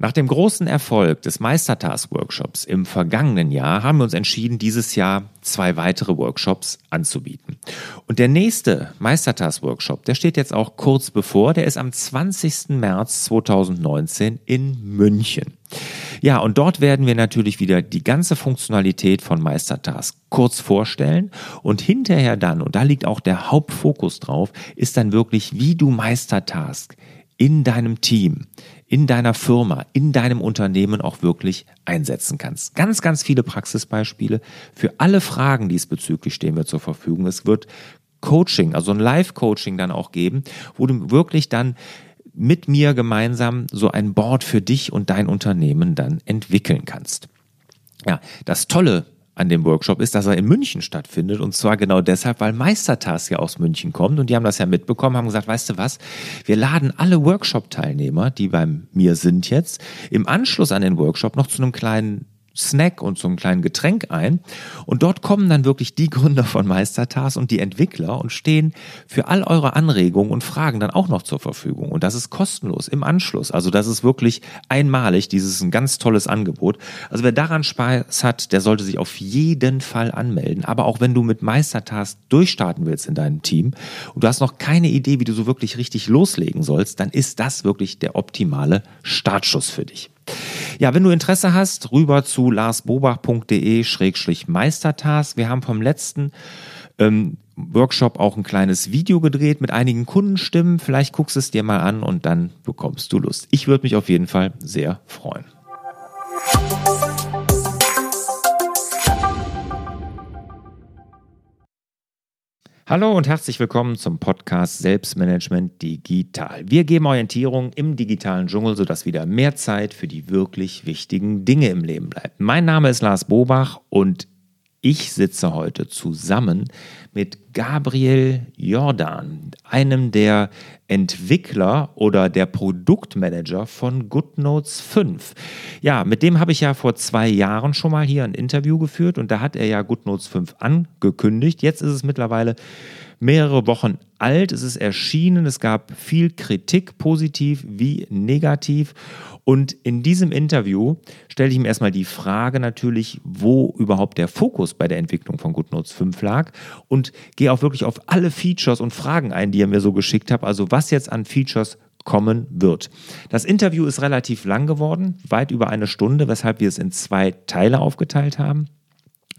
Nach dem großen Erfolg des Meistertask-Workshops im vergangenen Jahr haben wir uns entschieden, dieses Jahr zwei weitere Workshops anzubieten. Und der nächste Meistertask-Workshop, der steht jetzt auch kurz bevor, der ist am 20. März 2019 in München. Ja, und dort werden wir natürlich wieder die ganze Funktionalität von Meistertask kurz vorstellen und hinterher dann, und da liegt auch der Hauptfokus drauf, ist dann wirklich, wie du Meistertask in deinem Team, in deiner Firma, in deinem Unternehmen auch wirklich einsetzen kannst. Ganz, ganz viele Praxisbeispiele. Für alle Fragen diesbezüglich stehen wir zur Verfügung. Es wird Coaching, also ein Live-Coaching dann auch geben, wo du wirklich dann mit mir gemeinsam so ein Board für dich und dein Unternehmen dann entwickeln kannst. Ja, das Tolle an dem Workshop ist, dass er in München stattfindet. Und zwar genau deshalb, weil Meistertask ja aus München kommt. Und die haben das ja mitbekommen, haben gesagt, weißt du was, wir laden alle Workshop-Teilnehmer, die bei mir sind jetzt, im Anschluss an den Workshop noch zu einem kleinen Snack und so einem kleinen Getränk ein. Und dort kommen dann wirklich die Gründer von Meistertas und die Entwickler und stehen für all eure Anregungen und Fragen dann auch noch zur Verfügung. Und das ist kostenlos im Anschluss. Also das ist wirklich einmalig. Dieses ist ein ganz tolles Angebot. Also wer daran Spaß hat, der sollte sich auf jeden Fall anmelden. Aber auch wenn du mit Meistertas durchstarten willst in deinem Team und du hast noch keine Idee, wie du so wirklich richtig loslegen sollst, dann ist das wirklich der optimale Startschuss für dich. Ja, wenn du Interesse hast, rüber zu larsbobach.de-meistertask. Wir haben vom letzten ähm, Workshop auch ein kleines Video gedreht mit einigen Kundenstimmen. Vielleicht guckst es dir mal an und dann bekommst du Lust. Ich würde mich auf jeden Fall sehr freuen. Hallo und herzlich willkommen zum Podcast Selbstmanagement Digital. Wir geben Orientierung im digitalen Dschungel, sodass wieder mehr Zeit für die wirklich wichtigen Dinge im Leben bleibt. Mein Name ist Lars Bobach und ich sitze heute zusammen mit Gabriel Jordan, einem der Entwickler oder der Produktmanager von GoodNotes 5. Ja, mit dem habe ich ja vor zwei Jahren schon mal hier ein Interview geführt und da hat er ja GoodNotes 5 angekündigt. Jetzt ist es mittlerweile mehrere Wochen alt. Es ist erschienen. Es gab viel Kritik, positiv wie negativ. Und in diesem Interview stelle ich ihm erstmal die Frage natürlich, wo überhaupt der Fokus bei der Entwicklung von GoodNotes 5 lag und gehe auch wirklich auf alle Features und Fragen ein, die er mir so geschickt hat. Also was jetzt an Features kommen wird. Das Interview ist relativ lang geworden, weit über eine Stunde, weshalb wir es in zwei Teile aufgeteilt haben.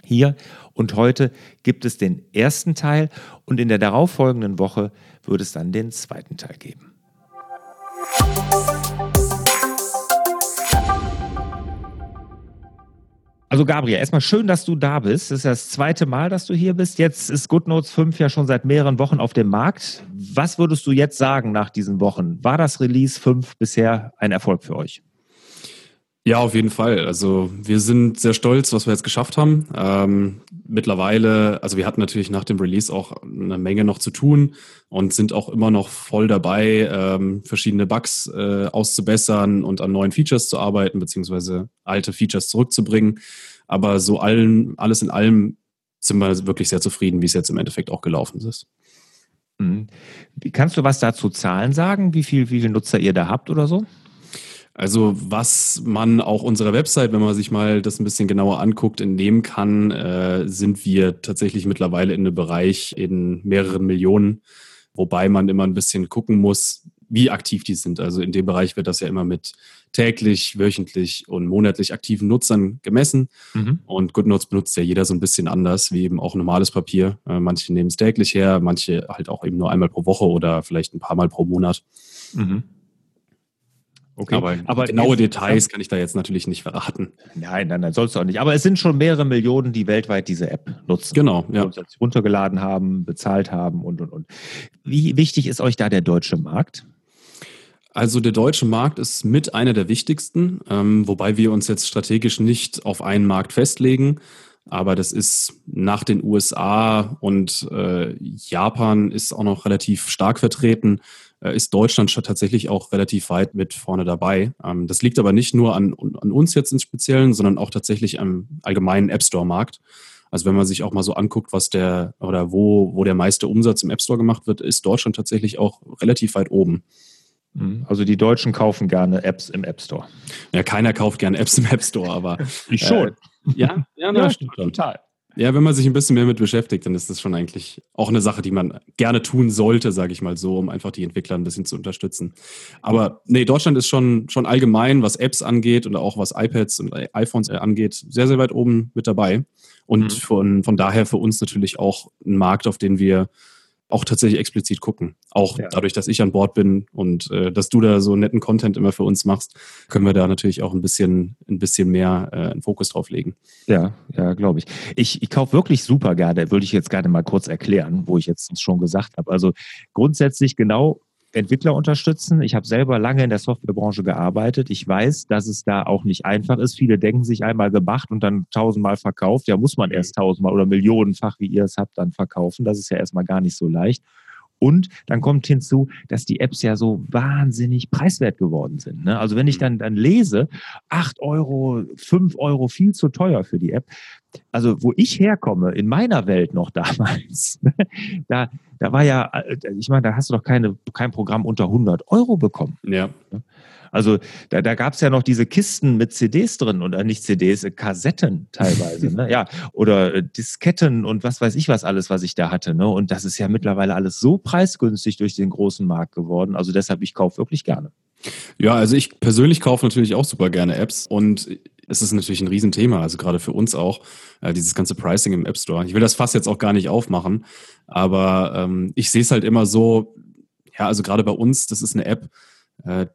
Hier und heute gibt es den ersten Teil und in der darauffolgenden Woche wird es dann den zweiten Teil geben. Also Gabriel, erstmal schön, dass du da bist. Das ist das zweite Mal, dass du hier bist. Jetzt ist GoodNotes 5 ja schon seit mehreren Wochen auf dem Markt. Was würdest du jetzt sagen nach diesen Wochen? War das Release 5 bisher ein Erfolg für euch? Ja, auf jeden Fall. Also wir sind sehr stolz, was wir jetzt geschafft haben. Ähm, mittlerweile, also wir hatten natürlich nach dem Release auch eine Menge noch zu tun und sind auch immer noch voll dabei, ähm, verschiedene Bugs äh, auszubessern und an neuen Features zu arbeiten, beziehungsweise alte Features zurückzubringen. Aber so allen, alles in allem sind wir wirklich sehr zufrieden, wie es jetzt im Endeffekt auch gelaufen ist. Mhm. Kannst du was dazu Zahlen sagen, wie, viel, wie viele Nutzer ihr da habt oder so? Also was man auch unserer Website, wenn man sich mal das ein bisschen genauer anguckt, entnehmen kann, äh, sind wir tatsächlich mittlerweile in einem Bereich in mehreren Millionen, wobei man immer ein bisschen gucken muss, wie aktiv die sind. Also in dem Bereich wird das ja immer mit täglich, wöchentlich und monatlich aktiven Nutzern gemessen. Mhm. Und GoodNotes benutzt ja jeder so ein bisschen anders, wie eben auch normales Papier. Äh, manche nehmen es täglich her, manche halt auch eben nur einmal pro Woche oder vielleicht ein paar Mal pro Monat. Mhm. Okay. Aber, aber genaue Details kann ich da jetzt natürlich nicht verraten. Nein, nein, nein, sollst du auch nicht. Aber es sind schon mehrere Millionen, die weltweit diese App nutzen. Genau, ja. Und runtergeladen haben, bezahlt haben und, und, und. Wie wichtig ist euch da der deutsche Markt? Also der deutsche Markt ist mit einer der wichtigsten, ähm, wobei wir uns jetzt strategisch nicht auf einen Markt festlegen. Aber das ist nach den USA und äh, Japan ist auch noch relativ stark vertreten. Äh, ist Deutschland schon tatsächlich auch relativ weit mit vorne dabei. Ähm, das liegt aber nicht nur an, an uns jetzt im Speziellen, sondern auch tatsächlich am allgemeinen App Store-Markt. Also wenn man sich auch mal so anguckt, was der oder wo, wo der meiste Umsatz im App Store gemacht wird, ist Deutschland tatsächlich auch relativ weit oben. Mhm. Also die Deutschen kaufen gerne Apps im App Store. Ja, keiner kauft gerne Apps im App Store, aber. ich schon. Äh, ja, ja, na, ja, stimmt schon. Total. Ja, wenn man sich ein bisschen mehr mit beschäftigt, dann ist das schon eigentlich auch eine Sache, die man gerne tun sollte, sage ich mal so, um einfach die Entwickler ein bisschen zu unterstützen. Aber nee, Deutschland ist schon, schon allgemein, was Apps angeht und auch was iPads und iPhones angeht, sehr, sehr weit oben mit dabei. Und mhm. von, von daher für uns natürlich auch ein Markt, auf den wir auch tatsächlich explizit gucken. Auch ja. dadurch, dass ich an Bord bin und äh, dass du da so netten Content immer für uns machst, können wir da natürlich auch ein bisschen, ein bisschen mehr äh, einen Fokus drauf legen. Ja, ja, glaube ich. Ich, ich kaufe wirklich super gerne, würde ich jetzt gerne mal kurz erklären, wo ich jetzt schon gesagt habe. Also grundsätzlich genau Entwickler unterstützen. Ich habe selber lange in der Softwarebranche gearbeitet. Ich weiß, dass es da auch nicht einfach ist. Viele denken sich einmal gemacht und dann tausendmal verkauft. Ja, muss man erst tausendmal oder millionenfach, wie ihr es habt, dann verkaufen. Das ist ja erstmal gar nicht so leicht. Und dann kommt hinzu, dass die Apps ja so wahnsinnig preiswert geworden sind. Ne? Also wenn ich dann, dann lese, acht Euro, fünf Euro, viel zu teuer für die App. Also wo ich herkomme, in meiner Welt noch damals, da, da war ja, ich meine, da hast du doch keine, kein Programm unter 100 Euro bekommen. Ja. Also da, da gab es ja noch diese Kisten mit CDs drin oder nicht CDs, äh, Kassetten teilweise, ne? ja, oder äh, Disketten und was weiß ich was alles, was ich da hatte. Ne? Und das ist ja mittlerweile alles so preisgünstig durch den großen Markt geworden. Also deshalb, ich kaufe wirklich gerne. Ja, also ich persönlich kaufe natürlich auch super gerne Apps und es ist natürlich ein Riesenthema, also gerade für uns auch, äh, dieses ganze Pricing im App Store. Ich will das fast jetzt auch gar nicht aufmachen, aber ähm, ich sehe es halt immer so, ja, also gerade bei uns, das ist eine App,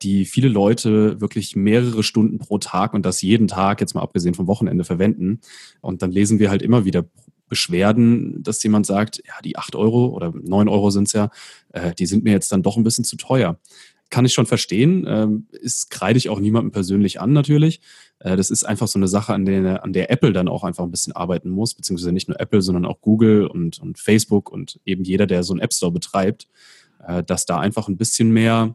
die viele Leute wirklich mehrere Stunden pro Tag und das jeden Tag, jetzt mal abgesehen vom Wochenende, verwenden. Und dann lesen wir halt immer wieder Beschwerden, dass jemand sagt, ja, die acht Euro oder neun Euro sind es ja, äh, die sind mir jetzt dann doch ein bisschen zu teuer. Kann ich schon verstehen, ähm, ist kreide ich auch niemandem persönlich an natürlich. Äh, das ist einfach so eine Sache, an der, an der Apple dann auch einfach ein bisschen arbeiten muss, beziehungsweise nicht nur Apple, sondern auch Google und, und Facebook und eben jeder, der so einen App Store betreibt, dass da einfach ein bisschen mehr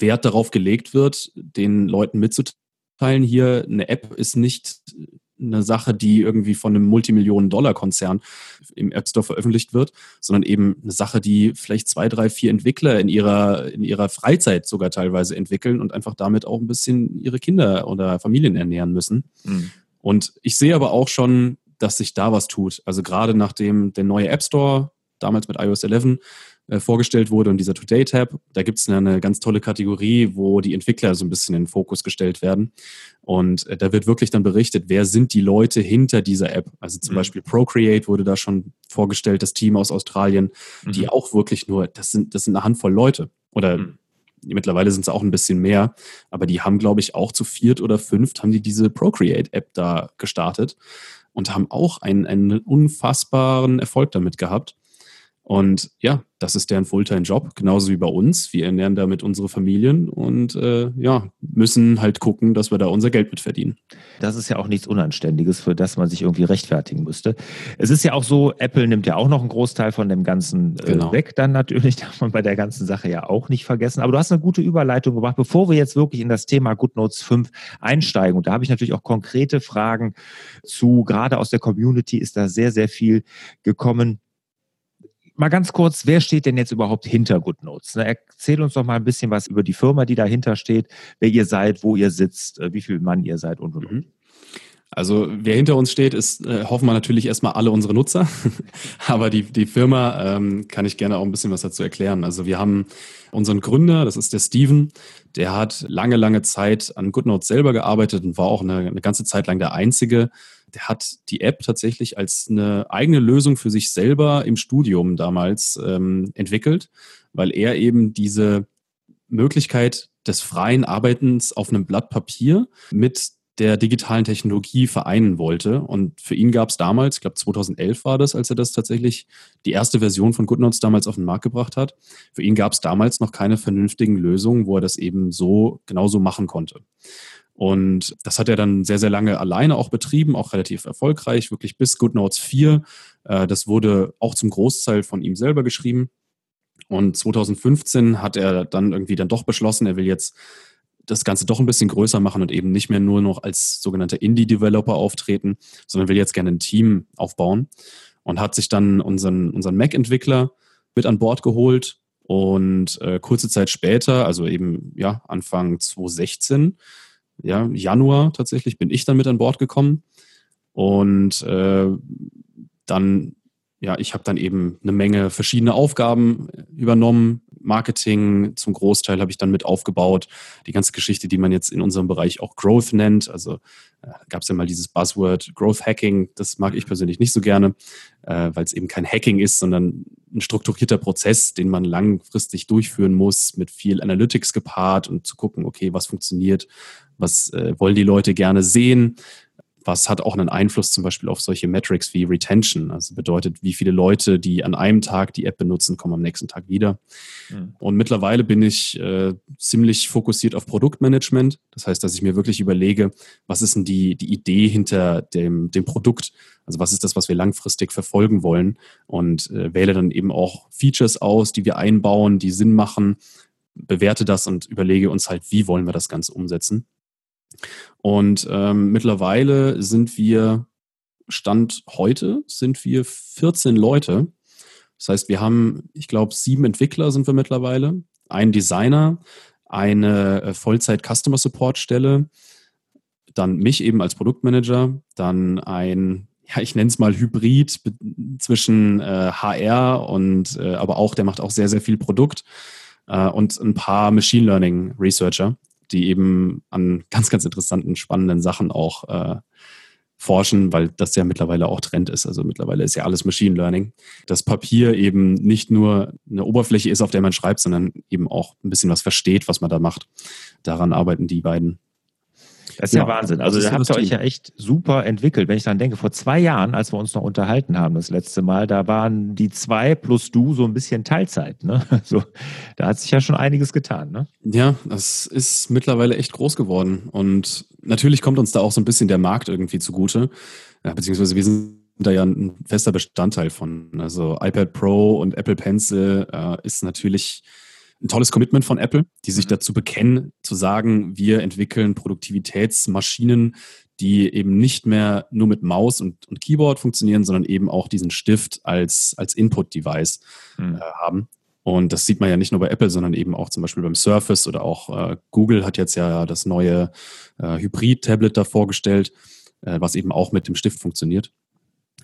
Wert darauf gelegt wird, den Leuten mitzuteilen, hier eine App ist nicht eine Sache, die irgendwie von einem Multimillionen-Dollar-Konzern im App Store veröffentlicht wird, sondern eben eine Sache, die vielleicht zwei, drei, vier Entwickler in ihrer, in ihrer Freizeit sogar teilweise entwickeln und einfach damit auch ein bisschen ihre Kinder oder Familien ernähren müssen. Mhm. Und ich sehe aber auch schon, dass sich da was tut. Also gerade nachdem der neue App Store damals mit iOS 11 äh, vorgestellt wurde und dieser Today-Tab. Da gibt es eine, ganz tolle Kategorie, wo die Entwickler so ein bisschen in den Fokus gestellt werden. Und äh, da wird wirklich dann berichtet, wer sind die Leute hinter dieser App. Also zum mhm. Beispiel Procreate wurde da schon vorgestellt, das Team aus Australien, mhm. die auch wirklich nur, das sind, das sind eine Handvoll Leute. Oder mhm. mittlerweile sind es auch ein bisschen mehr, aber die haben, glaube ich, auch zu viert oder fünft haben die diese Procreate-App da gestartet und haben auch einen, einen unfassbaren Erfolg damit gehabt. Und ja, das ist deren Fulltime-Job, genauso wie bei uns. Wir ernähren damit unsere Familien und äh, ja, müssen halt gucken, dass wir da unser Geld mit verdienen. Das ist ja auch nichts Unanständiges, für das man sich irgendwie rechtfertigen müsste. Es ist ja auch so, Apple nimmt ja auch noch einen Großteil von dem Ganzen äh, genau. weg, dann natürlich, darf man bei der ganzen Sache ja auch nicht vergessen. Aber du hast eine gute Überleitung gemacht, bevor wir jetzt wirklich in das Thema GoodNotes 5 einsteigen. Und da habe ich natürlich auch konkrete Fragen zu, gerade aus der Community ist da sehr, sehr viel gekommen mal ganz kurz, wer steht denn jetzt überhaupt hinter GoodNotes? Ne, erzähl uns doch mal ein bisschen was über die Firma, die dahinter steht, wer ihr seid, wo ihr sitzt, äh, wie viel Mann ihr seid und und und. Mhm. Also wer hinter uns steht, ist, äh, hoffen wir natürlich erstmal alle unsere Nutzer. Aber die, die Firma ähm, kann ich gerne auch ein bisschen was dazu erklären. Also wir haben unseren Gründer, das ist der Steven, der hat lange, lange Zeit an GoodNotes selber gearbeitet und war auch eine, eine ganze Zeit lang der Einzige, hat die App tatsächlich als eine eigene Lösung für sich selber im Studium damals ähm, entwickelt, weil er eben diese Möglichkeit des freien Arbeitens auf einem Blatt Papier mit der digitalen Technologie vereinen wollte. Und für ihn gab es damals, ich glaube 2011 war das, als er das tatsächlich die erste Version von GoodNotes damals auf den Markt gebracht hat. Für ihn gab es damals noch keine vernünftigen Lösungen, wo er das eben so genauso machen konnte. Und das hat er dann sehr, sehr lange alleine auch betrieben, auch relativ erfolgreich, wirklich bis GoodNotes 4. Äh, das wurde auch zum Großteil von ihm selber geschrieben. Und 2015 hat er dann irgendwie dann doch beschlossen, er will jetzt das Ganze doch ein bisschen größer machen und eben nicht mehr nur noch als sogenannter Indie-Developer auftreten, sondern will jetzt gerne ein Team aufbauen und hat sich dann unseren, unseren Mac-Entwickler mit an Bord geholt Und äh, kurze Zeit später, also eben ja Anfang 2016, ja Januar tatsächlich, bin ich dann mit an Bord gekommen und äh, dann ja, ich habe dann eben eine Menge verschiedene Aufgaben übernommen. Marketing zum Großteil habe ich dann mit aufgebaut. Die ganze Geschichte, die man jetzt in unserem Bereich auch Growth nennt. Also äh, gab es ja mal dieses Buzzword Growth Hacking. Das mag ich persönlich nicht so gerne, äh, weil es eben kein Hacking ist, sondern ein strukturierter Prozess, den man langfristig durchführen muss, mit viel Analytics gepaart und zu gucken, okay, was funktioniert, was äh, wollen die Leute gerne sehen, was hat auch einen Einfluss zum Beispiel auf solche Metrics wie Retention. Also bedeutet, wie viele Leute, die an einem Tag die App benutzen, kommen am nächsten Tag wieder. Mhm. Und mittlerweile bin ich äh, ziemlich fokussiert auf Produktmanagement. Das heißt, dass ich mir wirklich überlege, was ist denn die, die Idee hinter dem, dem Produkt? Also was ist das, was wir langfristig verfolgen wollen? Und äh, wähle dann eben auch Features aus, die wir einbauen, die Sinn machen, bewerte das und überlege uns halt, wie wollen wir das Ganze umsetzen. Und ähm, mittlerweile sind wir, Stand heute, sind wir 14 Leute. Das heißt, wir haben, ich glaube, sieben Entwickler sind wir mittlerweile, ein Designer, eine äh, Vollzeit-Customer Support-Stelle, dann mich eben als Produktmanager, dann ein, ja, ich nenne es mal Hybrid zwischen äh, HR und äh, aber auch, der macht auch sehr, sehr viel Produkt äh, und ein paar Machine Learning Researcher die eben an ganz, ganz interessanten, spannenden Sachen auch äh, forschen, weil das ja mittlerweile auch Trend ist. Also mittlerweile ist ja alles Machine Learning. Das Papier eben nicht nur eine Oberfläche ist, auf der man schreibt, sondern eben auch ein bisschen was versteht, was man da macht. Daran arbeiten die beiden das ist ja, ja Wahnsinn. Also da habt ihr euch ja echt super entwickelt. Wenn ich dann denke, vor zwei Jahren, als wir uns noch unterhalten haben, das letzte Mal, da waren die zwei plus du so ein bisschen Teilzeit. Ne? So, da hat sich ja schon einiges getan. Ne? Ja, das ist mittlerweile echt groß geworden. Und natürlich kommt uns da auch so ein bisschen der Markt irgendwie zugute. Ja, beziehungsweise wir sind da ja ein fester Bestandteil von. Also iPad Pro und Apple Pencil äh, ist natürlich ein tolles Commitment von Apple, die sich mhm. dazu bekennen, zu sagen, wir entwickeln Produktivitätsmaschinen, die eben nicht mehr nur mit Maus und, und Keyboard funktionieren, sondern eben auch diesen Stift als, als Input-Device mhm. äh, haben. Und das sieht man ja nicht nur bei Apple, sondern eben auch zum Beispiel beim Surface oder auch äh, Google hat jetzt ja das neue äh, Hybrid-Tablet da vorgestellt, äh, was eben auch mit dem Stift funktioniert.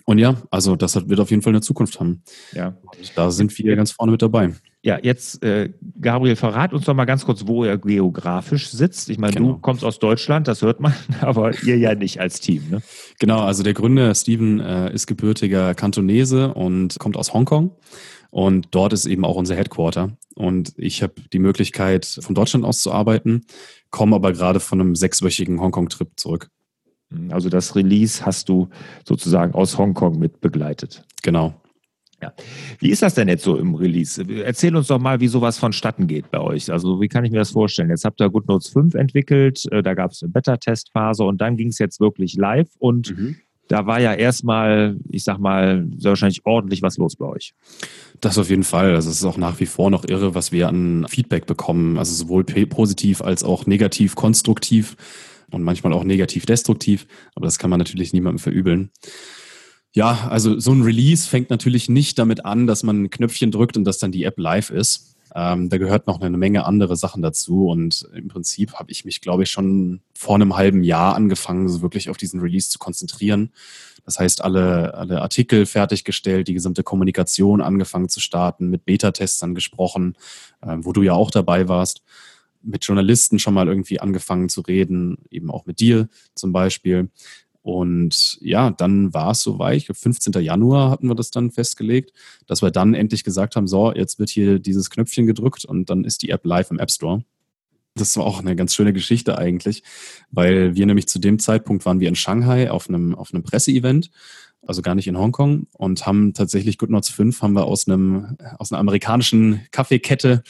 Und ja, also das wird auf jeden Fall eine Zukunft haben. Ja. Und da sind wir ganz vorne mit dabei. Ja, jetzt, äh, Gabriel, verrat uns doch mal ganz kurz, wo er geografisch sitzt. Ich meine, genau. du kommst aus Deutschland, das hört man, aber ihr ja nicht als Team. Ne? Genau, also der Gründer Steven äh, ist gebürtiger Kantonese und kommt aus Hongkong. Und dort ist eben auch unser Headquarter. Und ich habe die Möglichkeit, von Deutschland aus zu arbeiten, komme aber gerade von einem sechswöchigen Hongkong-Trip zurück. Also das Release hast du sozusagen aus Hongkong mit begleitet. Genau. Ja. Wie ist das denn jetzt so im Release? Erzähl uns doch mal, wie sowas vonstatten geht bei euch. Also wie kann ich mir das vorstellen? Jetzt habt ihr GoodNotes 5 entwickelt, äh, da gab es eine Beta-Testphase und dann ging es jetzt wirklich live und mhm. da war ja erstmal, ich sag mal, sehr wahrscheinlich ordentlich was los bei euch. Das auf jeden Fall. Also es ist auch nach wie vor noch irre, was wir an Feedback bekommen. Also sowohl positiv als auch negativ, konstruktiv und manchmal auch negativ destruktiv. Aber das kann man natürlich niemandem verübeln. Ja, also so ein Release fängt natürlich nicht damit an, dass man ein Knöpfchen drückt und dass dann die App live ist. Ähm, da gehört noch eine Menge andere Sachen dazu und im Prinzip habe ich mich, glaube ich, schon vor einem halben Jahr angefangen, so wirklich auf diesen Release zu konzentrieren. Das heißt, alle, alle Artikel fertiggestellt, die gesamte Kommunikation angefangen zu starten, mit Beta-Testern gesprochen, äh, wo du ja auch dabei warst, mit Journalisten schon mal irgendwie angefangen zu reden, eben auch mit dir zum Beispiel. Und ja, dann war es soweit. 15. Januar hatten wir das dann festgelegt, dass wir dann endlich gesagt haben, so, jetzt wird hier dieses Knöpfchen gedrückt und dann ist die App live im App Store. Das war auch eine ganz schöne Geschichte eigentlich, weil wir nämlich zu dem Zeitpunkt waren wir in Shanghai auf einem, auf einem Presseevent, also gar nicht in Hongkong und haben tatsächlich GoodNotes 5 haben wir aus einem, aus einer amerikanischen Kaffeekette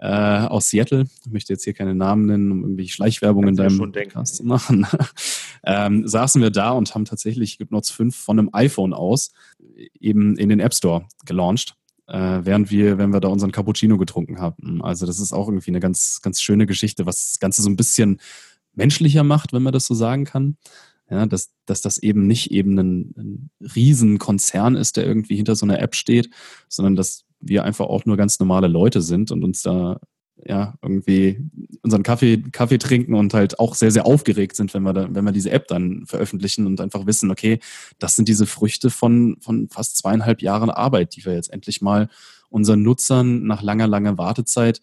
äh, aus Seattle. Ich möchte jetzt hier keine Namen nennen, um irgendwie Schleichwerbung in deinem Podcast zu machen. ähm, saßen wir da und haben tatsächlich GoodNotes 5 von einem iPhone aus eben in den App Store gelauncht. Äh, während wir, wenn wir da unseren Cappuccino getrunken haben. Also das ist auch irgendwie eine ganz, ganz schöne Geschichte, was das Ganze so ein bisschen menschlicher macht, wenn man das so sagen kann. Ja, dass, dass das eben nicht eben ein, ein Riesenkonzern ist, der irgendwie hinter so einer App steht, sondern dass wir einfach auch nur ganz normale Leute sind und uns da ja, irgendwie unseren Kaffee, Kaffee trinken und halt auch sehr, sehr aufgeregt sind, wenn wir, da, wenn wir diese App dann veröffentlichen und einfach wissen, okay, das sind diese Früchte von, von fast zweieinhalb Jahren Arbeit, die wir jetzt endlich mal unseren Nutzern nach langer, langer Wartezeit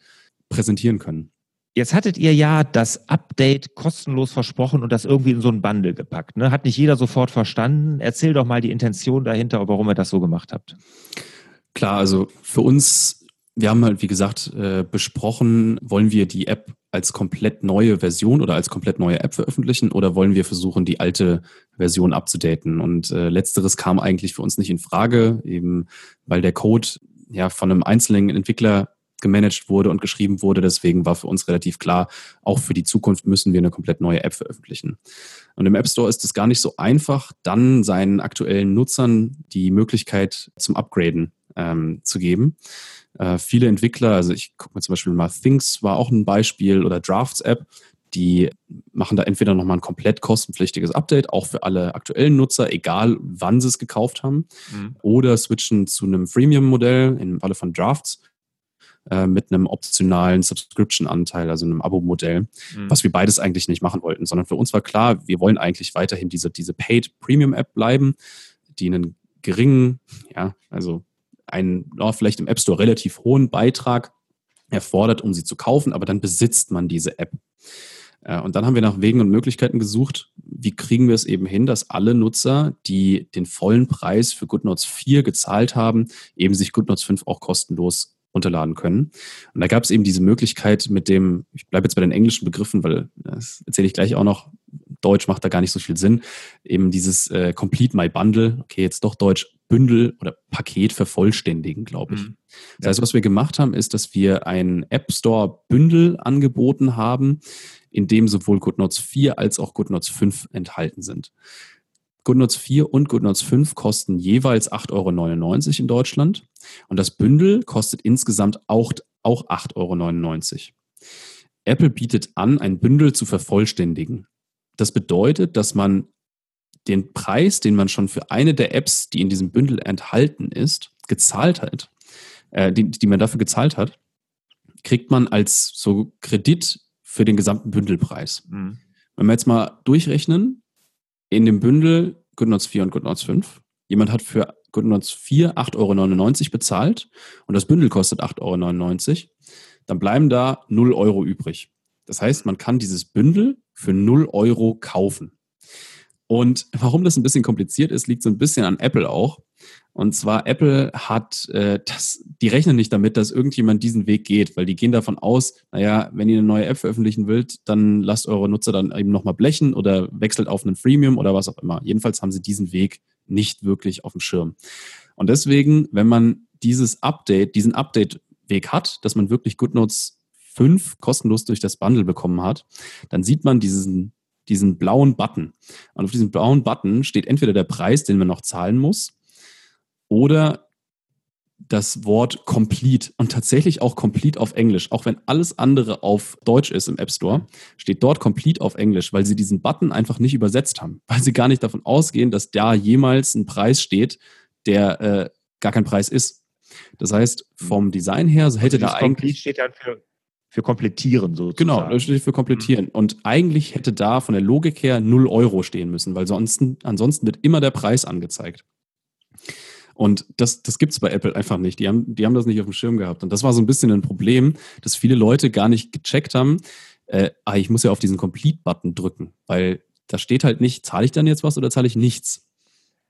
präsentieren können. Jetzt hattet ihr ja das Update kostenlos versprochen und das irgendwie in so ein Bundle gepackt. Ne? Hat nicht jeder sofort verstanden. Erzähl doch mal die Intention dahinter, warum ihr das so gemacht habt. Klar, also für uns wir haben halt, wie gesagt, äh, besprochen, wollen wir die App als komplett neue Version oder als komplett neue App veröffentlichen oder wollen wir versuchen, die alte Version abzudaten? Und äh, letzteres kam eigentlich für uns nicht in Frage, eben weil der Code ja von einem einzelnen Entwickler gemanagt wurde und geschrieben wurde. Deswegen war für uns relativ klar, auch für die Zukunft müssen wir eine komplett neue App veröffentlichen. Und im App Store ist es gar nicht so einfach, dann seinen aktuellen Nutzern die Möglichkeit zum Upgraden ähm, zu geben. Äh, viele Entwickler, also ich gucke mir zum Beispiel mal Things war auch ein Beispiel oder Drafts App, die machen da entweder nochmal ein komplett kostenpflichtiges Update, auch für alle aktuellen Nutzer, egal wann sie es gekauft haben, mhm. oder switchen zu einem Freemium-Modell im Falle von Drafts äh, mit einem optionalen Subscription-Anteil, also einem Abo-Modell, mhm. was wir beides eigentlich nicht machen wollten, sondern für uns war klar, wir wollen eigentlich weiterhin diese, diese Paid Premium-App bleiben, die einen geringen, ja, also einen oh, vielleicht im App Store relativ hohen Beitrag erfordert, um sie zu kaufen, aber dann besitzt man diese App. Äh, und dann haben wir nach Wegen und Möglichkeiten gesucht, wie kriegen wir es eben hin, dass alle Nutzer, die den vollen Preis für GoodNotes 4 gezahlt haben, eben sich GoodNotes 5 auch kostenlos runterladen können. Und da gab es eben diese Möglichkeit mit dem, ich bleibe jetzt bei den englischen Begriffen, weil das erzähle ich gleich auch noch, Deutsch macht da gar nicht so viel Sinn, eben dieses äh, Complete My Bundle, okay, jetzt doch Deutsch, Bündel oder Paket vervollständigen, glaube ich. Mhm. Das heißt, was wir gemacht haben, ist, dass wir ein App Store Bündel angeboten haben, in dem sowohl GoodNotes 4 als auch GoodNotes 5 enthalten sind. GoodNotes 4 und GoodNotes 5 kosten jeweils 8,99 Euro in Deutschland und das Bündel kostet insgesamt auch, auch 8,99 Euro. Apple bietet an, ein Bündel zu vervollständigen. Das bedeutet, dass man den Preis, den man schon für eine der Apps, die in diesem Bündel enthalten ist, gezahlt hat, äh, die, die man dafür gezahlt hat, kriegt man als so Kredit für den gesamten Bündelpreis. Mhm. Wenn wir jetzt mal durchrechnen, in dem Bündel GoodNotes 4 und GoodNotes 5, jemand hat für GoodNotes 4 8,99 Euro bezahlt und das Bündel kostet 8,99 Euro, dann bleiben da 0 Euro übrig. Das heißt, man kann dieses Bündel für 0 Euro kaufen. Und warum das ein bisschen kompliziert ist, liegt so ein bisschen an Apple auch. Und zwar Apple hat äh, das, die rechnen nicht damit, dass irgendjemand diesen Weg geht, weil die gehen davon aus, naja, wenn ihr eine neue App veröffentlichen wollt, dann lasst eure Nutzer dann eben nochmal blechen oder wechselt auf einen Freemium oder was auch immer. Jedenfalls haben sie diesen Weg nicht wirklich auf dem Schirm. Und deswegen, wenn man dieses Update, diesen Update-Weg hat, dass man wirklich GoodNotes 5 kostenlos durch das Bundle bekommen hat, dann sieht man diesen diesen blauen Button. Und auf diesem blauen Button steht entweder der Preis, den man noch zahlen muss, oder das Wort complete und tatsächlich auch complete auf Englisch. Auch wenn alles andere auf Deutsch ist im App Store, steht dort complete auf Englisch, weil sie diesen Button einfach nicht übersetzt haben, weil sie gar nicht davon ausgehen, dass da jemals ein Preis steht, der äh, gar kein Preis ist. Das heißt, vom Design her so hätte also da eigentlich. Complete steht dann für für komplettieren sozusagen. Genau, steht für komplettieren. Mhm. Und eigentlich hätte da von der Logik her 0 Euro stehen müssen, weil sonst, ansonsten wird immer der Preis angezeigt. Und das, das gibt es bei Apple einfach nicht. Die haben, die haben das nicht auf dem Schirm gehabt. Und das war so ein bisschen ein Problem, dass viele Leute gar nicht gecheckt haben, äh, ah, ich muss ja auf diesen Complete-Button drücken, weil da steht halt nicht, zahle ich dann jetzt was oder zahle ich nichts?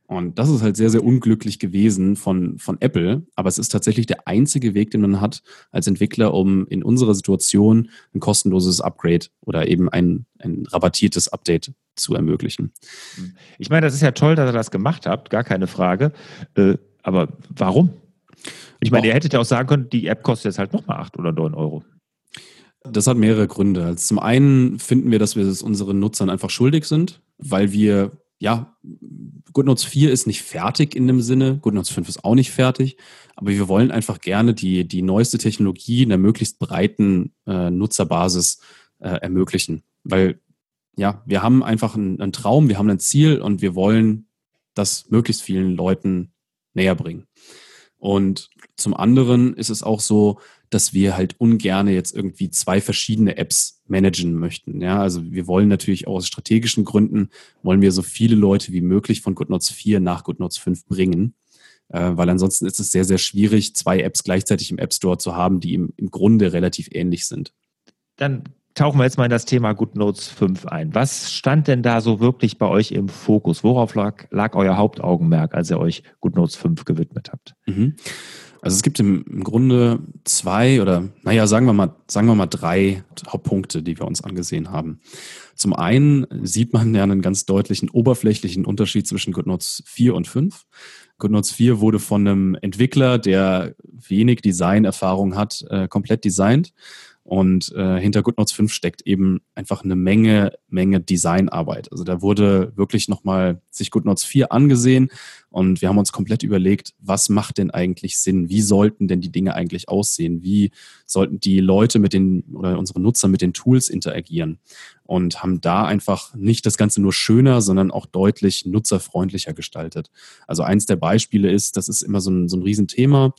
Und das ist halt sehr, sehr unglücklich gewesen von, von Apple. Aber es ist tatsächlich der einzige Weg, den man hat als Entwickler, um in unserer Situation ein kostenloses Upgrade oder eben ein, ein rabattiertes Update zu ermöglichen. Ich meine, das ist ja toll, dass ihr das gemacht habt, gar keine Frage. Äh, aber warum? Ich meine, ihr hättet ja auch sagen können, die App kostet jetzt halt nochmal 8 oder 9 Euro. Das hat mehrere Gründe. Also zum einen finden wir, dass wir es unseren Nutzern einfach schuldig sind, weil wir ja, GoodNotes 4 ist nicht fertig in dem Sinne, GoodNotes 5 ist auch nicht fertig, aber wir wollen einfach gerne die, die neueste Technologie in der möglichst breiten äh, Nutzerbasis äh, ermöglichen. Weil ja, wir haben einfach einen, einen Traum, wir haben ein Ziel und wir wollen das möglichst vielen Leuten näher bringen. Und zum anderen ist es auch so, dass wir halt ungerne jetzt irgendwie zwei verschiedene Apps managen möchten. Ja, also wir wollen natürlich auch aus strategischen Gründen, wollen wir so viele Leute wie möglich von GoodNotes 4 nach GoodNotes 5 bringen. Äh, weil ansonsten ist es sehr, sehr schwierig, zwei Apps gleichzeitig im App Store zu haben, die im, im Grunde relativ ähnlich sind. Dann tauchen wir jetzt mal in das Thema GoodNotes 5 ein. Was stand denn da so wirklich bei euch im Fokus? Worauf lag, lag euer Hauptaugenmerk, als ihr euch GoodNotes 5 gewidmet habt? Mhm. Also es gibt im, Grunde zwei oder naja, sagen wir mal, sagen wir mal drei Hauptpunkte, die wir uns angesehen haben. Zum einen sieht man ja einen ganz deutlichen oberflächlichen Unterschied zwischen GoodNotes 4 und 5. GoodNotes 4 wurde von einem Entwickler, der wenig Designerfahrung hat, äh, komplett designt. Und äh, hinter GoodNotes 5 steckt eben einfach eine Menge, Menge Designarbeit. Also da wurde wirklich nochmal sich GoodNotes 4 angesehen und wir haben uns komplett überlegt, was macht denn eigentlich Sinn? Wie sollten denn die Dinge eigentlich aussehen? Wie sollten die Leute mit den oder unsere Nutzer mit den Tools interagieren? Und haben da einfach nicht das Ganze nur schöner, sondern auch deutlich nutzerfreundlicher gestaltet. Also eins der Beispiele ist, das ist immer so ein, so ein Riesenthema ähm,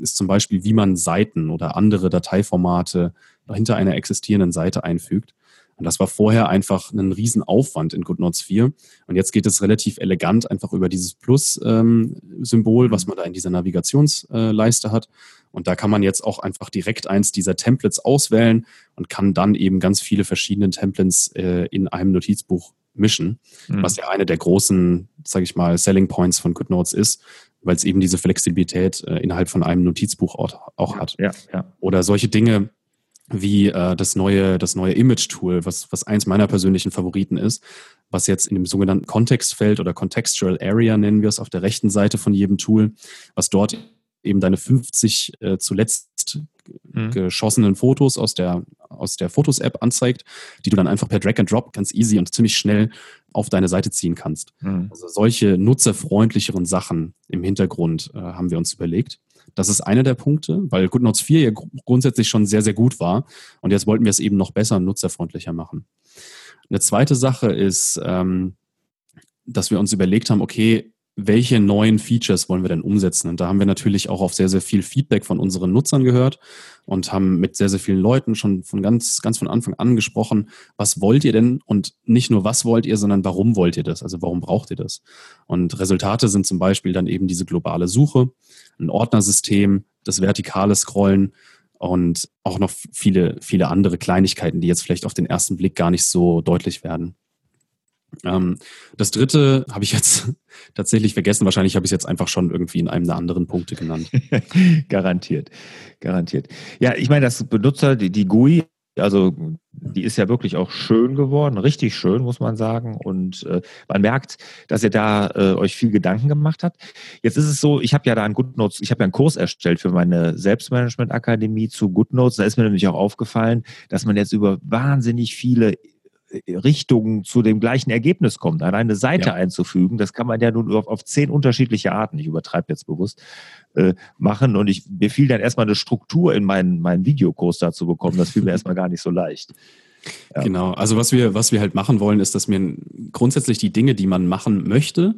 ist zum Beispiel, wie man Seiten oder andere Dateiformate hinter einer existierenden Seite einfügt. Und das war vorher einfach ein Riesenaufwand in GoodNotes 4. Und jetzt geht es relativ elegant einfach über dieses Plus-Symbol, ähm, was man da in dieser Navigationsleiste hat. Und da kann man jetzt auch einfach direkt eins dieser Templates auswählen und kann dann eben ganz viele verschiedene Templates äh, in einem Notizbuch mischen, mhm. was ja eine der großen, sage ich mal, Selling Points von GoodNotes ist, weil es eben diese Flexibilität äh, innerhalb von einem Notizbuch auch, auch hat. Ja, ja. Oder solche Dinge wie äh, das neue, das neue Image-Tool, was, was eins meiner persönlichen Favoriten ist, was jetzt in dem sogenannten Kontextfeld oder Contextual Area nennen wir es auf der rechten Seite von jedem Tool, was dort eben deine 50 äh, zuletzt mhm. geschossenen Fotos aus der, aus der Fotos-App anzeigt, die du dann einfach per Drag and Drop ganz easy und ziemlich schnell auf deine Seite ziehen kannst. Mhm. Also solche nutzerfreundlicheren Sachen im Hintergrund äh, haben wir uns überlegt. Das ist einer der Punkte, weil GoodNotes 4 ja grundsätzlich schon sehr, sehr gut war. Und jetzt wollten wir es eben noch besser und nutzerfreundlicher machen. Eine zweite Sache ist, ähm, dass wir uns überlegt haben, okay, welche neuen Features wollen wir denn umsetzen? Und da haben wir natürlich auch auf sehr, sehr viel Feedback von unseren Nutzern gehört und haben mit sehr, sehr vielen Leuten schon von ganz, ganz von Anfang an gesprochen, was wollt ihr denn? Und nicht nur was wollt ihr, sondern warum wollt ihr das? Also warum braucht ihr das? Und Resultate sind zum Beispiel dann eben diese globale Suche, ein Ordnersystem, das vertikale Scrollen und auch noch viele, viele andere Kleinigkeiten, die jetzt vielleicht auf den ersten Blick gar nicht so deutlich werden. Ähm, das dritte habe ich jetzt tatsächlich vergessen. Wahrscheinlich habe ich es jetzt einfach schon irgendwie in einem der anderen Punkte genannt. garantiert, garantiert. Ja, ich meine, das Benutzer, die, die GUI, also die ist ja wirklich auch schön geworden, richtig schön, muss man sagen. Und äh, man merkt, dass ihr da äh, euch viel Gedanken gemacht habt. Jetzt ist es so, ich habe ja da einen GoodNotes, ich habe ja einen Kurs erstellt für meine Selbstmanagement-Akademie zu GoodNotes. Da ist mir nämlich auch aufgefallen, dass man jetzt über wahnsinnig viele Richtungen zu dem gleichen Ergebnis kommt. Allein eine Seite ja. einzufügen, das kann man ja nun auf, auf zehn unterschiedliche Arten, ich übertreibe jetzt bewusst, äh, machen. Und ich, mir fiel dann erstmal eine Struktur in meinen, meinen Videokurs dazu bekommen. Das fiel mir erstmal gar nicht so leicht. Ja. Genau, also was wir, was wir halt machen wollen, ist, dass man grundsätzlich die Dinge, die man machen möchte,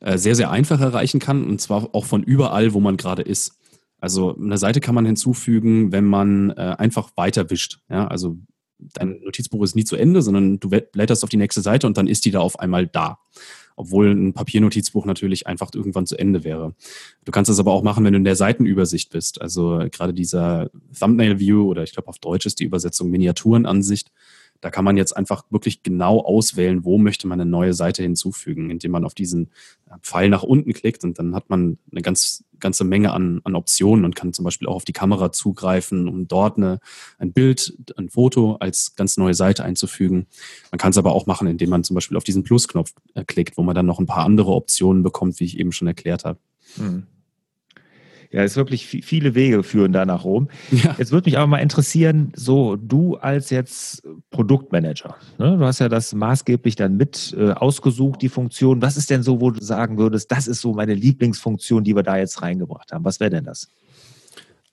äh, sehr, sehr einfach erreichen kann und zwar auch von überall, wo man gerade ist. Also eine Seite kann man hinzufügen, wenn man äh, einfach weiter wischt. Ja, also dein Notizbuch ist nie zu Ende, sondern du blätterst auf die nächste Seite und dann ist die da auf einmal da. Obwohl ein Papiernotizbuch natürlich einfach irgendwann zu Ende wäre. Du kannst das aber auch machen, wenn du in der Seitenübersicht bist. Also gerade dieser Thumbnail View oder ich glaube auf Deutsch ist die Übersetzung Miniaturenansicht. Da kann man jetzt einfach wirklich genau auswählen, wo möchte man eine neue Seite hinzufügen, indem man auf diesen Pfeil nach unten klickt und dann hat man eine ganz, ganze Menge an, an Optionen und kann zum Beispiel auch auf die Kamera zugreifen, um dort eine, ein Bild, ein Foto als ganz neue Seite einzufügen. Man kann es aber auch machen, indem man zum Beispiel auf diesen Plusknopf äh, klickt, wo man dann noch ein paar andere Optionen bekommt, wie ich eben schon erklärt habe. Hm. Ja, es ist wirklich viele Wege führen da nach Rom. Ja. Jetzt würde mich aber mal interessieren, so du als jetzt Produktmanager, ne? du hast ja das maßgeblich dann mit äh, ausgesucht, die Funktion. Was ist denn so, wo du sagen würdest, das ist so meine Lieblingsfunktion, die wir da jetzt reingebracht haben? Was wäre denn das?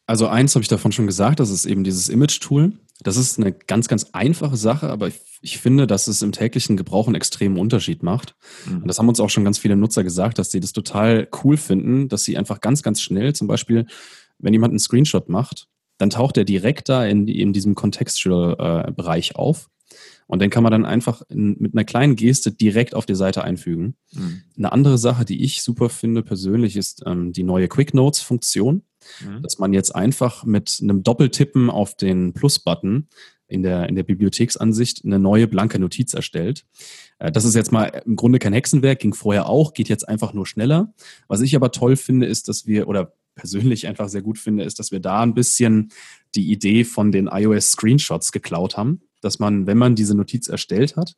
Also eins habe ich davon schon gesagt, das ist eben dieses Image-Tool. Das ist eine ganz, ganz einfache Sache, aber ich, ich finde, dass es im täglichen Gebrauch einen extremen Unterschied macht. Mhm. Und das haben uns auch schon ganz viele Nutzer gesagt, dass sie das total cool finden, dass sie einfach ganz, ganz schnell, zum Beispiel, wenn jemand einen Screenshot macht, dann taucht er direkt da in, in diesem Contextual-Bereich äh, auf. Und den kann man dann einfach in, mit einer kleinen Geste direkt auf die Seite einfügen. Mhm. Eine andere Sache, die ich super finde persönlich, ist ähm, die neue Quick Notes-Funktion, mhm. dass man jetzt einfach mit einem Doppeltippen auf den Plus-Button in der, in der Bibliotheksansicht eine neue blanke Notiz erstellt. Äh, das ist jetzt mal im Grunde kein Hexenwerk, ging vorher auch, geht jetzt einfach nur schneller. Was ich aber toll finde, ist, dass wir, oder persönlich einfach sehr gut finde, ist, dass wir da ein bisschen die Idee von den iOS Screenshots geklaut haben dass man, wenn man diese Notiz erstellt hat,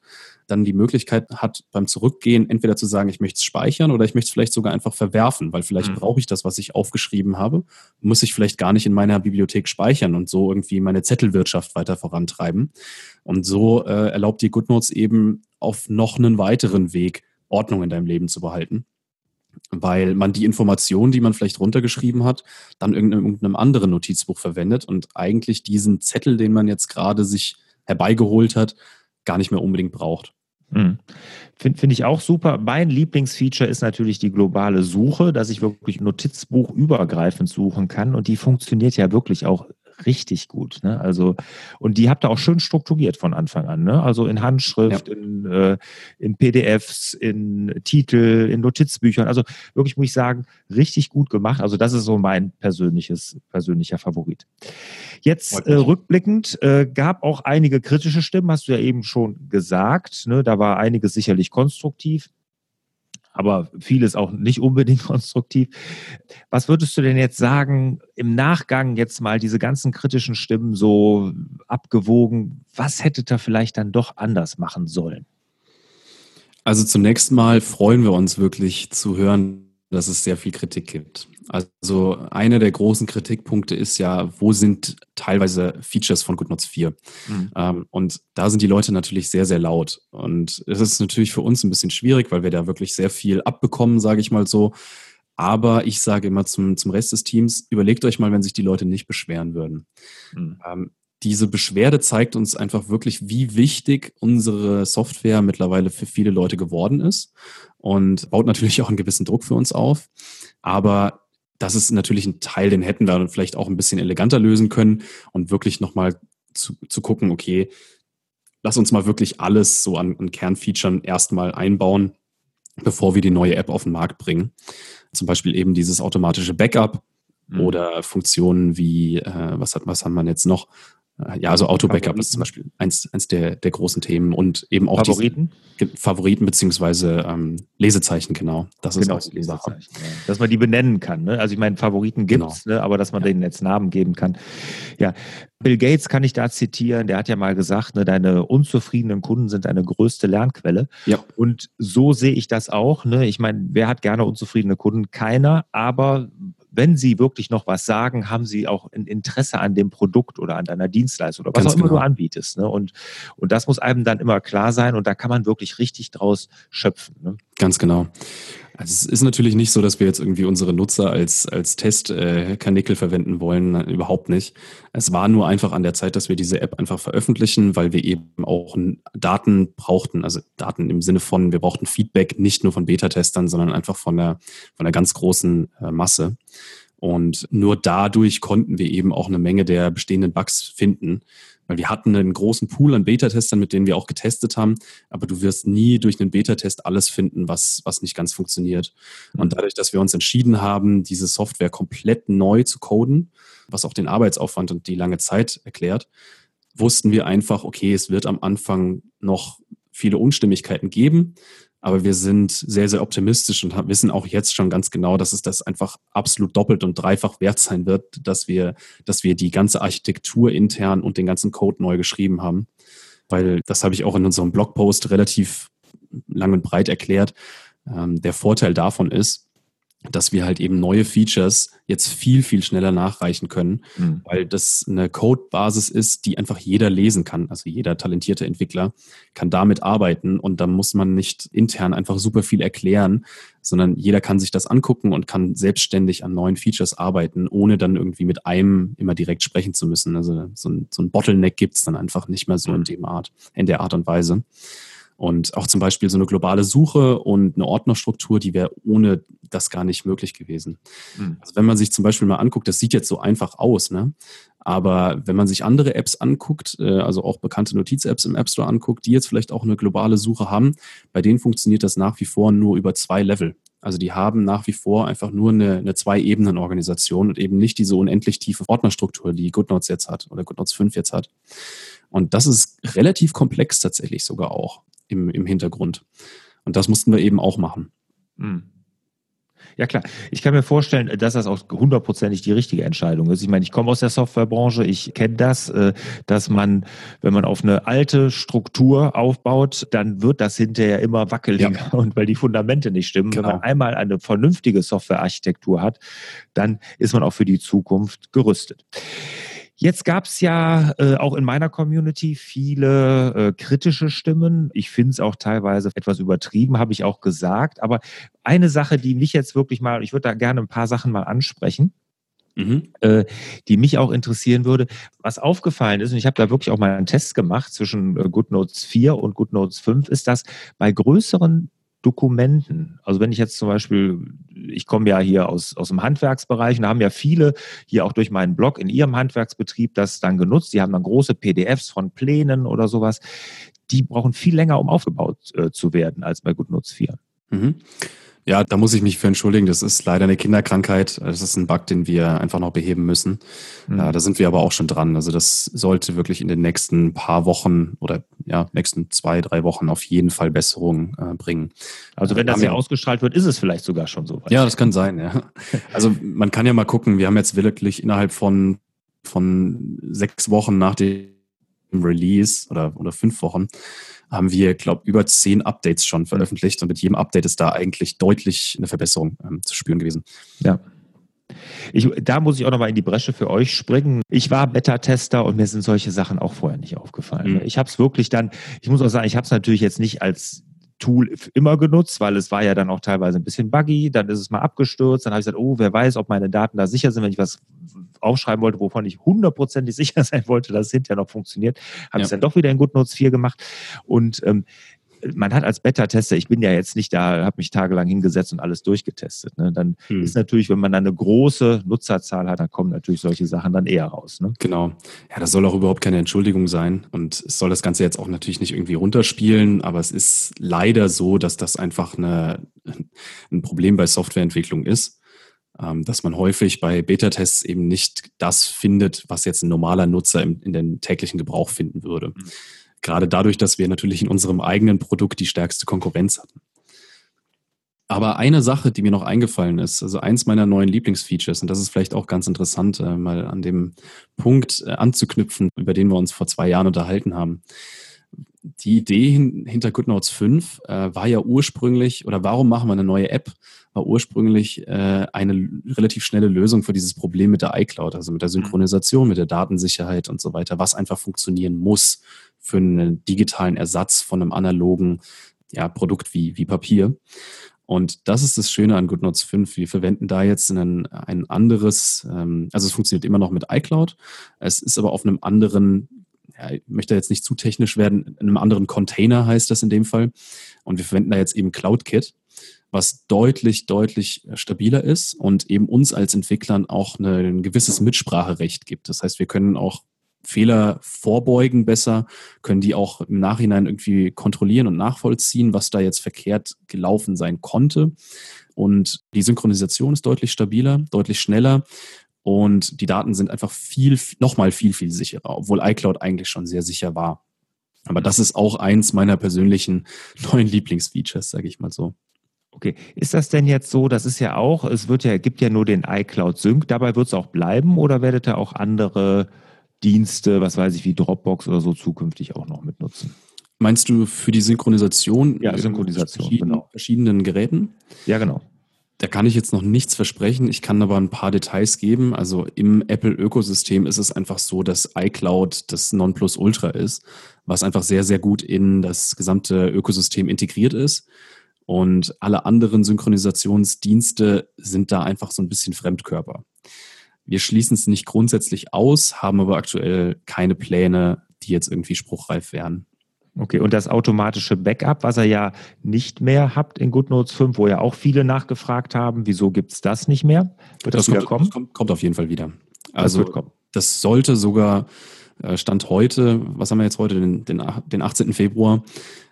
dann die Möglichkeit hat, beim Zurückgehen entweder zu sagen, ich möchte es speichern oder ich möchte es vielleicht sogar einfach verwerfen, weil vielleicht mhm. brauche ich das, was ich aufgeschrieben habe, muss ich vielleicht gar nicht in meiner Bibliothek speichern und so irgendwie meine Zettelwirtschaft weiter vorantreiben. Und so äh, erlaubt die GoodNotes eben auf noch einen weiteren Weg, Ordnung in deinem Leben zu behalten weil man die Informationen, die man vielleicht runtergeschrieben hat, dann in irgendeinem anderen Notizbuch verwendet und eigentlich diesen Zettel, den man jetzt gerade sich herbeigeholt hat, gar nicht mehr unbedingt braucht. Mhm. Finde find ich auch super. Mein Lieblingsfeature ist natürlich die globale Suche, dass ich wirklich Notizbuch übergreifend suchen kann. Und die funktioniert ja wirklich auch richtig gut. Ne? Also, und die habt ihr auch schön strukturiert von Anfang an. Ne? Also in Handschrift, ja. in, äh, in PDFs, in Titel, in Notizbüchern. Also wirklich muss ich sagen, richtig gut gemacht. Also das ist so mein persönliches, persönlicher Favorit. Jetzt äh, rückblickend äh, gab auch einige kritische Stimmen, hast du ja eben schon gesagt. Ne? Da war einiges sicherlich konstruktiv aber vieles auch nicht unbedingt konstruktiv. Was würdest du denn jetzt sagen, im Nachgang jetzt mal diese ganzen kritischen Stimmen so abgewogen, was hätte da vielleicht dann doch anders machen sollen? Also zunächst mal freuen wir uns wirklich zu hören, dass es sehr viel Kritik gibt. Also einer der großen Kritikpunkte ist ja, wo sind teilweise Features von GoodNotes 4? Mhm. Ähm, und da sind die Leute natürlich sehr, sehr laut. Und es ist natürlich für uns ein bisschen schwierig, weil wir da wirklich sehr viel abbekommen, sage ich mal so. Aber ich sage immer zum, zum Rest des Teams, überlegt euch mal, wenn sich die Leute nicht beschweren würden. Mhm. Ähm, diese Beschwerde zeigt uns einfach wirklich, wie wichtig unsere Software mittlerweile für viele Leute geworden ist und baut natürlich auch einen gewissen Druck für uns auf. Aber das ist natürlich ein Teil, den hätten wir vielleicht auch ein bisschen eleganter lösen können und wirklich nochmal zu, zu gucken, okay, lass uns mal wirklich alles so an, an Kernfeaturen erstmal einbauen, bevor wir die neue App auf den Markt bringen. Zum Beispiel eben dieses automatische Backup mhm. oder Funktionen wie, äh, was hat, was haben wir jetzt noch? Ja, also Auto-Backup ist zum Beispiel eins, eins der, der großen Themen und eben auch Favoriten? Diese, Favoriten beziehungsweise ähm, Lesezeichen, genau. Das genau, ist auch die Sache. Ja. Dass man die benennen kann. Ne? Also ich meine, Favoriten gibt es, genau. ne? aber dass man ja. denen jetzt Namen geben kann. Ja, Bill Gates kann ich da zitieren, der hat ja mal gesagt, ne, deine unzufriedenen Kunden sind deine größte Lernquelle. Ja. Und so sehe ich das auch. Ne? Ich meine, wer hat gerne unzufriedene Kunden? Keiner, aber wenn sie wirklich noch was sagen, haben sie auch ein Interesse an dem Produkt oder an deiner Dienstleistung oder was Ganz auch immer genau. du anbietest. Ne? Und, und das muss einem dann immer klar sein und da kann man wirklich richtig draus schöpfen. Ne? Ganz genau. Also es ist natürlich nicht so, dass wir jetzt irgendwie unsere Nutzer als, als Testkanickel äh, verwenden wollen, überhaupt nicht. Es war nur einfach an der Zeit, dass wir diese App einfach veröffentlichen, weil wir eben auch Daten brauchten, also Daten im Sinne von, wir brauchten Feedback nicht nur von Beta-Testern, sondern einfach von der, von der ganz großen äh, Masse. Und nur dadurch konnten wir eben auch eine Menge der bestehenden Bugs finden. Weil wir hatten einen großen Pool an Beta-Testern, mit denen wir auch getestet haben, aber du wirst nie durch einen Beta-Test alles finden, was, was nicht ganz funktioniert. Mhm. Und dadurch, dass wir uns entschieden haben, diese Software komplett neu zu coden, was auch den Arbeitsaufwand und die lange Zeit erklärt, wussten wir einfach, okay, es wird am Anfang noch viele Unstimmigkeiten geben. Aber wir sind sehr, sehr optimistisch und wissen auch jetzt schon ganz genau, dass es das einfach absolut doppelt und dreifach wert sein wird, dass wir, dass wir die ganze Architektur intern und den ganzen Code neu geschrieben haben. Weil das habe ich auch in unserem Blogpost relativ lang und breit erklärt. Ähm, der Vorteil davon ist, dass wir halt eben neue Features jetzt viel, viel schneller nachreichen können, mhm. weil das eine Codebasis ist, die einfach jeder lesen kann. Also jeder talentierte Entwickler kann damit arbeiten und da muss man nicht intern einfach super viel erklären, sondern jeder kann sich das angucken und kann selbstständig an neuen Features arbeiten, ohne dann irgendwie mit einem immer direkt sprechen zu müssen. Also so ein, so ein Bottleneck gibt's dann einfach nicht mehr so in mhm. dem Art, in der Art und Weise. Und auch zum Beispiel so eine globale Suche und eine Ordnerstruktur, die wäre ohne das gar nicht möglich gewesen. Mhm. Also wenn man sich zum Beispiel mal anguckt, das sieht jetzt so einfach aus, ne? Aber wenn man sich andere Apps anguckt, äh, also auch bekannte Notiz-Apps im App Store anguckt, die jetzt vielleicht auch eine globale Suche haben, bei denen funktioniert das nach wie vor nur über zwei Level. Also die haben nach wie vor einfach nur eine, eine Zwei-Ebenen-Organisation und eben nicht diese unendlich tiefe Ordnerstruktur, die GoodNotes jetzt hat oder GoodNotes 5 jetzt hat. Und das ist relativ komplex tatsächlich sogar auch im, im Hintergrund. Und das mussten wir eben auch machen. Mhm. Ja klar, ich kann mir vorstellen, dass das auch hundertprozentig die richtige Entscheidung ist. Ich meine, ich komme aus der Softwarebranche, ich kenne das, äh, dass man, wenn man auf eine alte Struktur aufbaut, dann wird das hinterher immer wackeliger ja. und weil die Fundamente nicht stimmen. Genau. Wenn man einmal eine vernünftige Softwarearchitektur hat, dann ist man auch für die Zukunft gerüstet. Jetzt gab es ja äh, auch in meiner Community viele äh, kritische Stimmen. Ich finde es auch teilweise etwas übertrieben, habe ich auch gesagt. Aber eine Sache, die mich jetzt wirklich mal, ich würde da gerne ein paar Sachen mal ansprechen. Mhm. Äh, die mich auch interessieren würde. Was aufgefallen ist, und ich habe da wirklich auch mal einen Test gemacht zwischen äh, GoodNotes 4 und GoodNotes 5, ist, dass bei größeren Dokumenten. Also wenn ich jetzt zum Beispiel, ich komme ja hier aus, aus dem Handwerksbereich und da haben ja viele hier auch durch meinen Blog in ihrem Handwerksbetrieb das dann genutzt. Die haben dann große PDFs von Plänen oder sowas. Die brauchen viel länger, um aufgebaut äh, zu werden als bei GoodNotes 4. Mhm. Ja, da muss ich mich für entschuldigen. Das ist leider eine Kinderkrankheit. Das ist ein Bug, den wir einfach noch beheben müssen. Mhm. Ja, da sind wir aber auch schon dran. Also das sollte wirklich in den nächsten paar Wochen oder ja, nächsten zwei, drei Wochen auf jeden Fall Besserung äh, bringen. Also wenn das ja ausgestrahlt wird, ist es vielleicht sogar schon so weit. Ja, das kann sein, ja. Also man kann ja mal gucken, wir haben jetzt wirklich innerhalb von, von sechs Wochen nach dem Release oder, oder fünf Wochen haben wir, glaube über zehn Updates schon veröffentlicht und mit jedem Update ist da eigentlich deutlich eine Verbesserung ähm, zu spüren gewesen. Ja. Ich, da muss ich auch nochmal in die Bresche für euch springen. Ich war Beta-Tester und mir sind solche Sachen auch vorher nicht aufgefallen. Mhm. Ich habe es wirklich dann, ich muss auch sagen, ich habe es natürlich jetzt nicht als Tool immer genutzt, weil es war ja dann auch teilweise ein bisschen buggy, dann ist es mal abgestürzt, dann habe ich gesagt, oh, wer weiß, ob meine Daten da sicher sind, wenn ich was aufschreiben wollte, wovon ich hundertprozentig sicher sein wollte, dass es hinterher noch funktioniert, habe ja. ich es dann doch wieder in GoodNotes 4 gemacht. Und ähm, man hat als Beta-Tester, ich bin ja jetzt nicht da, habe mich tagelang hingesetzt und alles durchgetestet. Ne? Dann hm. ist natürlich, wenn man dann eine große Nutzerzahl hat, dann kommen natürlich solche Sachen dann eher raus. Ne? Genau. Ja, das soll auch überhaupt keine Entschuldigung sein. Und es soll das Ganze jetzt auch natürlich nicht irgendwie runterspielen, aber es ist leider so, dass das einfach eine, ein Problem bei Softwareentwicklung ist ähm, dass man häufig bei Beta-Tests eben nicht das findet, was jetzt ein normaler Nutzer in den täglichen Gebrauch finden würde. Gerade dadurch, dass wir natürlich in unserem eigenen Produkt die stärkste Konkurrenz hatten. Aber eine Sache, die mir noch eingefallen ist, also eins meiner neuen Lieblingsfeatures, und das ist vielleicht auch ganz interessant, äh, mal an dem Punkt äh, anzuknüpfen, über den wir uns vor zwei Jahren unterhalten haben. Die Idee hinter GoodNotes 5 äh, war ja ursprünglich, oder warum machen wir eine neue App, war ursprünglich äh, eine relativ schnelle Lösung für dieses Problem mit der iCloud, also mit der mhm. Synchronisation, mit der Datensicherheit und so weiter, was einfach funktionieren muss für einen digitalen Ersatz von einem analogen ja, Produkt wie, wie Papier. Und das ist das Schöne an GoodNotes 5. Wir verwenden da jetzt ein, ein anderes, ähm, also es funktioniert immer noch mit iCloud. Es ist aber auf einem anderen, ja, ich möchte jetzt nicht zu technisch werden, in einem anderen Container heißt das in dem Fall. Und wir verwenden da jetzt eben CloudKit, was deutlich, deutlich stabiler ist und eben uns als Entwicklern auch ein gewisses Mitspracherecht gibt. Das heißt, wir können auch Fehler vorbeugen besser, können die auch im Nachhinein irgendwie kontrollieren und nachvollziehen, was da jetzt verkehrt gelaufen sein konnte. Und die Synchronisation ist deutlich stabiler, deutlich schneller und die Daten sind einfach viel, nochmal viel, viel sicherer, obwohl iCloud eigentlich schon sehr sicher war. Aber das ist auch eins meiner persönlichen neuen Lieblingsfeatures, sage ich mal so. Okay, ist das denn jetzt so, das ist ja auch, es wird ja, gibt ja nur den iCloud Sync, dabei wird es auch bleiben oder werdet ihr auch andere Dienste, was weiß ich, wie Dropbox oder so zukünftig auch noch mitnutzen. Meinst du für die Synchronisation? Ja, Synchronisation, verschiedenen, genau. verschiedenen Geräten? Ja, genau. Da kann ich jetzt noch nichts versprechen. Ich kann aber ein paar Details geben. Also im Apple-Ökosystem ist es einfach so, dass iCloud das Nonplusultra ist, was einfach sehr, sehr gut in das gesamte Ökosystem integriert ist. Und alle anderen Synchronisationsdienste sind da einfach so ein bisschen Fremdkörper. Wir schließen es nicht grundsätzlich aus, haben aber aktuell keine Pläne, die jetzt irgendwie spruchreif wären. Okay, und das automatische Backup, was ihr ja nicht mehr habt in GoodNotes 5, wo ja auch viele nachgefragt haben, wieso gibt es das nicht mehr? Wird das, das wieder kommt, kommen? Kommt, kommt, auf jeden Fall wieder. Also das, das sollte sogar äh, Stand heute, was haben wir jetzt heute, den, den, den 18. Februar,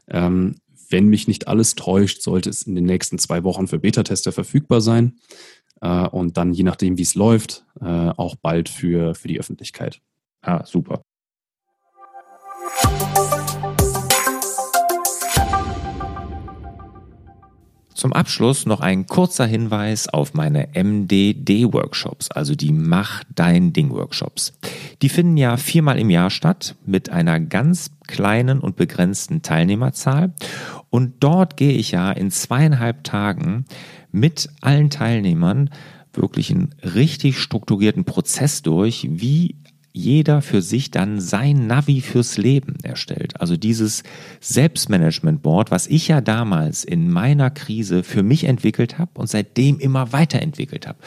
ähm, wenn mich nicht alles täuscht, sollte es in den nächsten zwei Wochen für Beta-Tester verfügbar sein äh, und dann, je nachdem, wie es läuft, äh, auch bald für, für die Öffentlichkeit. Ah, super. Zum Abschluss noch ein kurzer Hinweis auf meine MDD-Workshops, also die Mach dein Ding-Workshops. Die finden ja viermal im Jahr statt mit einer ganz kleinen und begrenzten Teilnehmerzahl. Und dort gehe ich ja in zweieinhalb Tagen mit allen Teilnehmern wirklich einen richtig strukturierten Prozess durch, wie jeder für sich dann sein Navi fürs Leben erstellt. Also dieses Selbstmanagement-Board, was ich ja damals in meiner Krise für mich entwickelt habe und seitdem immer weiterentwickelt habe.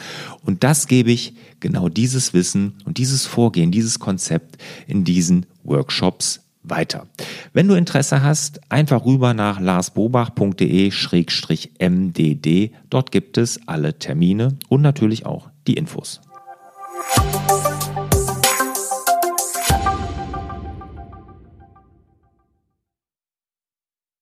Und das gebe ich genau dieses Wissen und dieses Vorgehen, dieses Konzept in diesen Workshops weiter. Wenn du Interesse hast, einfach rüber nach larsbobach.de-mdd. Dort gibt es alle Termine und natürlich auch die Infos.